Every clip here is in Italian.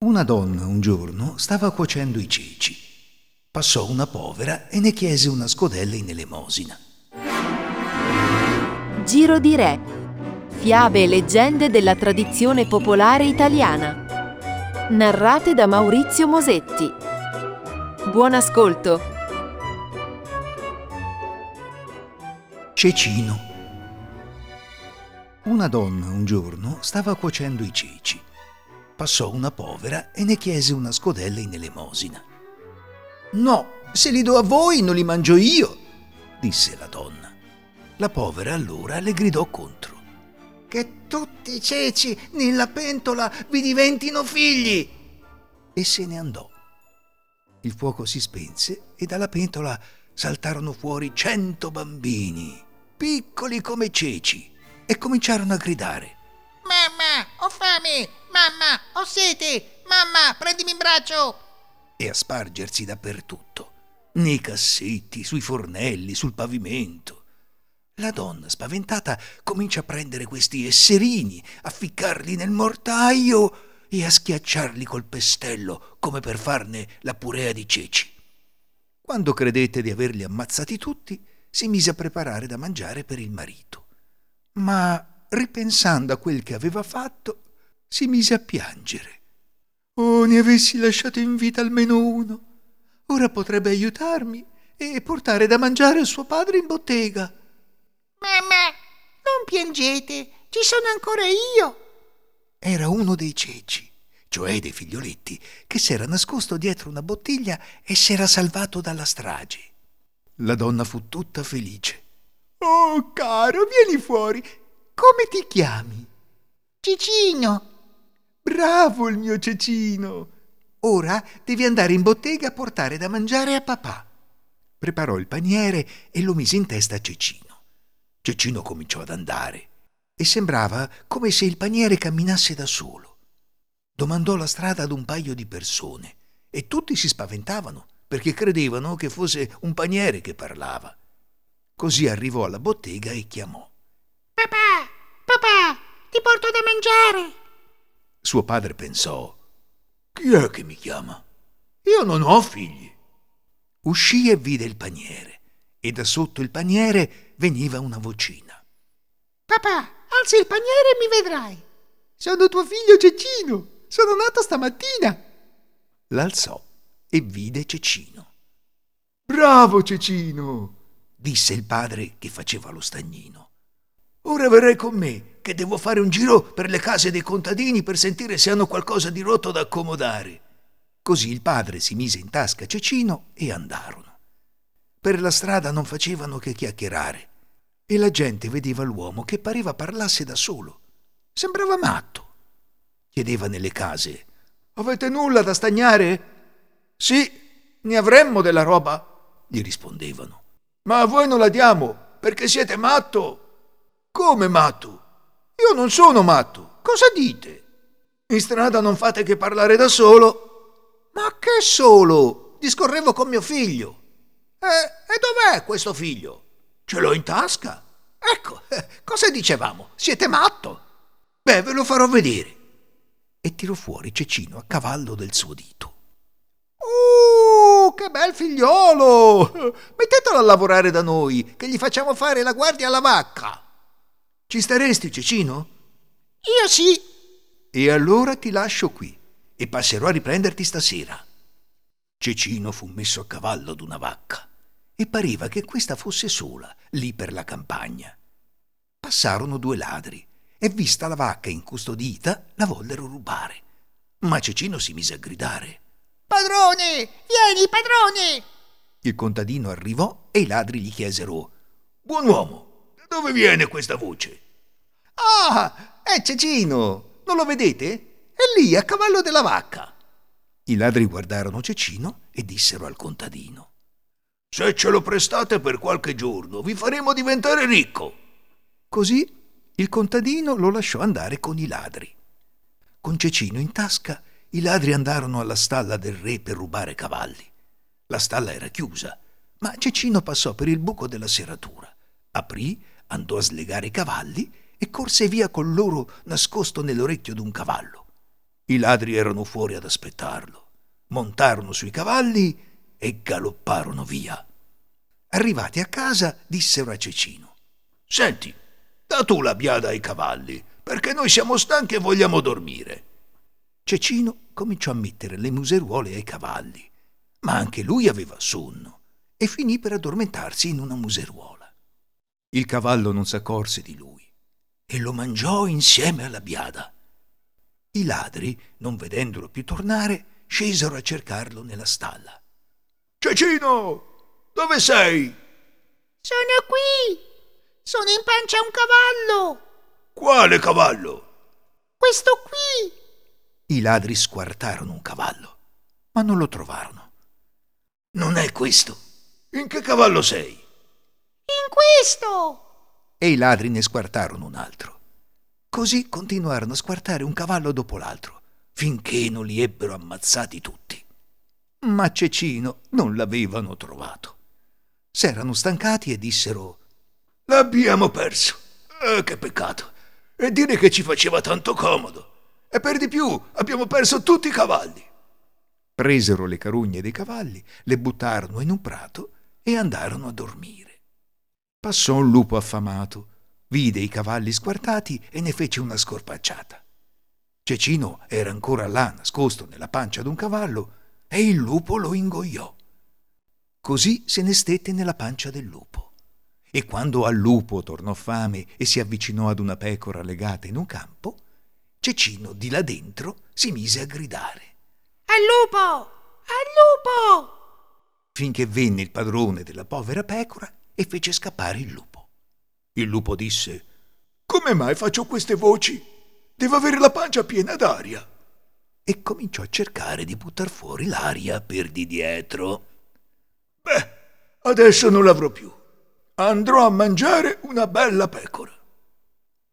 Una donna un giorno stava cuocendo i ceci. Passò una povera e ne chiese una scodella in elemosina. Giro di Re. Fiabe e leggende della tradizione popolare italiana. Narrate da Maurizio Mosetti. Buon ascolto. Cecino. Una donna un giorno stava cuocendo i ceci passò una povera e ne chiese una scodella in elemosina. No, se li do a voi non li mangio io, disse la donna. La povera allora le gridò contro. Che tutti i ceci nella pentola vi diventino figli! E se ne andò. Il fuoco si spense e dalla pentola saltarono fuori cento bambini, piccoli come ceci, e cominciarono a gridare. Mamma, ho fame! Mamma, sete! Mamma, prendimi in braccio! E a spargersi dappertutto, nei cassetti, sui fornelli, sul pavimento. La donna, spaventata, comincia a prendere questi esserini, a ficcarli nel mortaio e a schiacciarli col pestello come per farne la purea di ceci. Quando credette di averli ammazzati tutti, si mise a preparare da mangiare per il marito. Ma ripensando a quel che aveva fatto, si mise a piangere. Oh, ne avessi lasciato in vita almeno uno. Ora potrebbe aiutarmi e portare da mangiare a suo padre in bottega. Mamma, non piangete, ci sono ancora io. Era uno dei ceci, cioè dei figlioletti, che s'era nascosto dietro una bottiglia e s'era salvato dalla strage. La donna fu tutta felice. Oh, caro, vieni fuori come ti chiami? Cicino. Bravo il mio Cecino. Ora devi andare in bottega a portare da mangiare a papà. Preparò il paniere e lo mise in testa a Cecino. Cecino cominciò ad andare e sembrava come se il paniere camminasse da solo. Domandò la strada ad un paio di persone e tutti si spaventavano perché credevano che fosse un paniere che parlava. Così arrivò alla bottega e chiamò. Papà, papà, ti porto da mangiare. Suo padre pensò, chi è che mi chiama? Io non ho figli. Uscì e vide il paniere, e da sotto il paniere veniva una vocina. Papà, alzi il paniere e mi vedrai. Sono tuo figlio Cecino. Sono nato stamattina. L'alzò e vide Cecino. Bravo Cecino, disse il padre che faceva lo stagnino. Ora verrai con me, che devo fare un giro per le case dei contadini per sentire se hanno qualcosa di rotto da accomodare. Così il padre si mise in tasca Cecino e andarono. Per la strada non facevano che chiacchierare e la gente vedeva l'uomo che pareva parlasse da solo. Sembrava matto. Chiedeva nelle case: Avete nulla da stagnare? Sì, ne avremmo della roba, gli rispondevano. Ma a voi non la diamo perché siete matto. Come matto? Io non sono matto. Cosa dite? In strada non fate che parlare da solo. Ma che solo? Discorrevo con mio figlio. Eh, e dov'è questo figlio? Ce l'ho in tasca. Ecco, eh, cosa dicevamo? Siete matto? Beh, ve lo farò vedere. E tirò fuori Cecino a cavallo del suo dito. Uh, che bel figliolo! Mettetelo a lavorare da noi, che gli facciamo fare la guardia alla vacca. Ci staresti, Cecino? Io sì. E allora ti lascio qui e passerò a riprenderti stasera. Cecino fu messo a cavallo d'una vacca e pareva che questa fosse sola, lì per la campagna. Passarono due ladri e vista la vacca incustodita la vollero rubare. Ma Cecino si mise a gridare. Padrone, vieni, padrone! Il contadino arrivò e i ladri gli chiesero: Buon uomo, dove viene questa voce? Ah, è Cecino! Non lo vedete? È lì, a cavallo della vacca. I ladri guardarono Cecino e dissero al contadino. Se ce lo prestate per qualche giorno, vi faremo diventare ricco. Così il contadino lo lasciò andare con i ladri. Con Cecino in tasca, i ladri andarono alla stalla del re per rubare cavalli. La stalla era chiusa, ma Cecino passò per il buco della serratura, aprì andò a slegare i cavalli e corse via col loro nascosto nell'orecchio d'un cavallo. I ladri erano fuori ad aspettarlo. Montarono sui cavalli e galopparono via. Arrivati a casa, dissero a Cecino: Senti, da tu la biada ai cavalli, perché noi siamo stanchi e vogliamo dormire. Cecino cominciò a mettere le museruole ai cavalli, ma anche lui aveva sonno e finì per addormentarsi in una museruola. Il cavallo non s'accorse di lui e lo mangiò insieme alla biada. I ladri, non vedendolo più tornare, scesero a cercarlo nella stalla. Cecino, dove sei? Sono qui! Sono in pancia a un cavallo! Quale cavallo? Questo qui! I ladri squartarono un cavallo, ma non lo trovarono. Non è questo. In che cavallo sei? In questo! E i ladri ne squartarono un altro. Così continuarono a squartare un cavallo dopo l'altro, finché non li ebbero ammazzati tutti. Ma Cecino non l'avevano trovato. S'erano stancati e dissero L'abbiamo perso. Eh, che peccato. E dire che ci faceva tanto comodo. E per di più abbiamo perso tutti i cavalli. Presero le carugne dei cavalli, le buttarono in un prato e andarono a dormire. Passò un lupo affamato, vide i cavalli squartati e ne fece una scorpacciata. Cecino era ancora là, nascosto nella pancia d'un cavallo, e il lupo lo ingoiò. Così se ne stette nella pancia del lupo. E quando al lupo tornò fame e si avvicinò ad una pecora legata in un campo, Cecino di là dentro si mise a gridare. Al lupo! Al lupo! Finché venne il padrone della povera pecora e fece scappare il lupo. Il lupo disse: Come mai faccio queste voci? Devo avere la pancia piena d'aria. E cominciò a cercare di buttar fuori l'aria per di dietro. Beh, adesso non l'avrò più. Andrò a mangiare una bella pecora.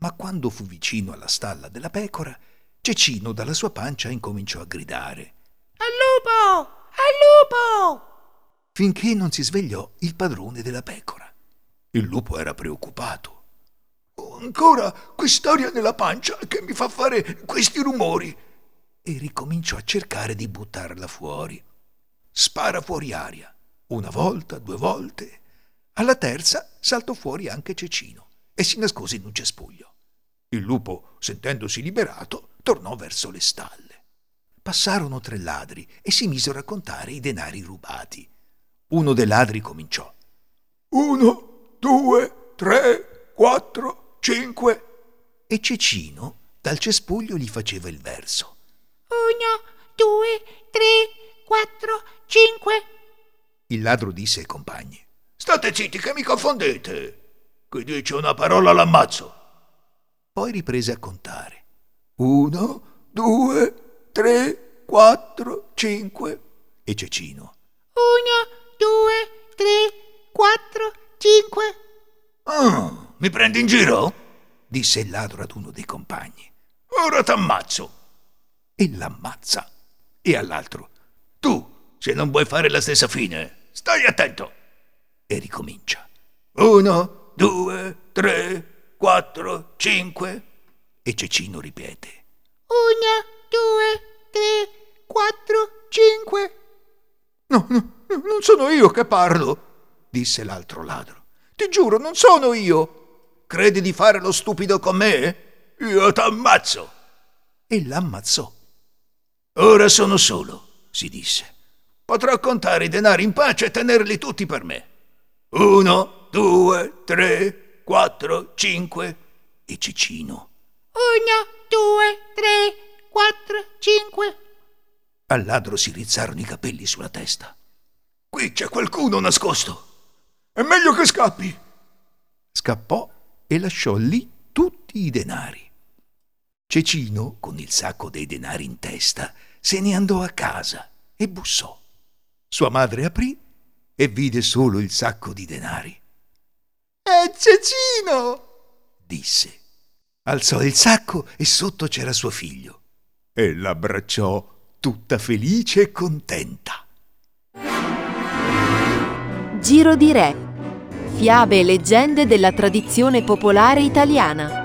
Ma quando fu vicino alla stalla della pecora, Cecino dalla sua pancia incominciò a gridare. Al lupo! Al lupo! Finché non si svegliò il padrone della pecora. Il lupo era preoccupato. Ho ancora quest'aria nella pancia che mi fa fare questi rumori. E ricominciò a cercare di buttarla fuori. Spara fuori aria. Una volta, due volte. Alla terza saltò fuori anche Cecino e si nascose in un cespuglio. Il lupo, sentendosi liberato, tornò verso le stalle. Passarono tre ladri e si misero a contare i denari rubati. Uno dei ladri cominciò. Uno, due, tre, quattro, cinque. E Cecino dal cespuglio gli faceva il verso. Uno, due, tre, quattro, cinque. Il ladro disse ai compagni. State zitti che mi confondete. Chi dice una parola l'ammazzo. Poi riprese a contare. Uno, due, tre, quattro, cinque. E Cecino. Uno, quattro, cinque. Ah, mi prendi in giro? disse il ladro ad uno dei compagni. Ora t'ammazzo. E l'ammazza. E all'altro. Tu, se non vuoi fare la stessa fine, stai attento. E ricomincia. Uno, due, tre, quattro, cinque. E Cecino ripete. Uno, due, tre, quattro, cinque. No, no, non sono io che parlo, disse l'altro ladro. Ti giuro, non sono io. Credi di fare lo stupido con me? Io t'ammazzo. E l'ammazzò. Ora sono solo, si disse. Potrò contare i denari in pace e tenerli tutti per me. Uno, due, tre, quattro, cinque e Cecino. Uno, due, tre, quattro, cinque. Al ladro si rizzarono i capelli sulla testa. Qui c'è qualcuno nascosto. È meglio che scappi. Scappò e lasciò lì tutti i denari. Cecino, con il sacco dei denari in testa, se ne andò a casa e bussò. Sua madre aprì e vide solo il sacco di denari. È Cecino! disse. Alzò il sacco e sotto c'era suo figlio. E l'abbracciò tutta felice e contenta. Giro di Re. Fiabe e leggende della tradizione popolare italiana.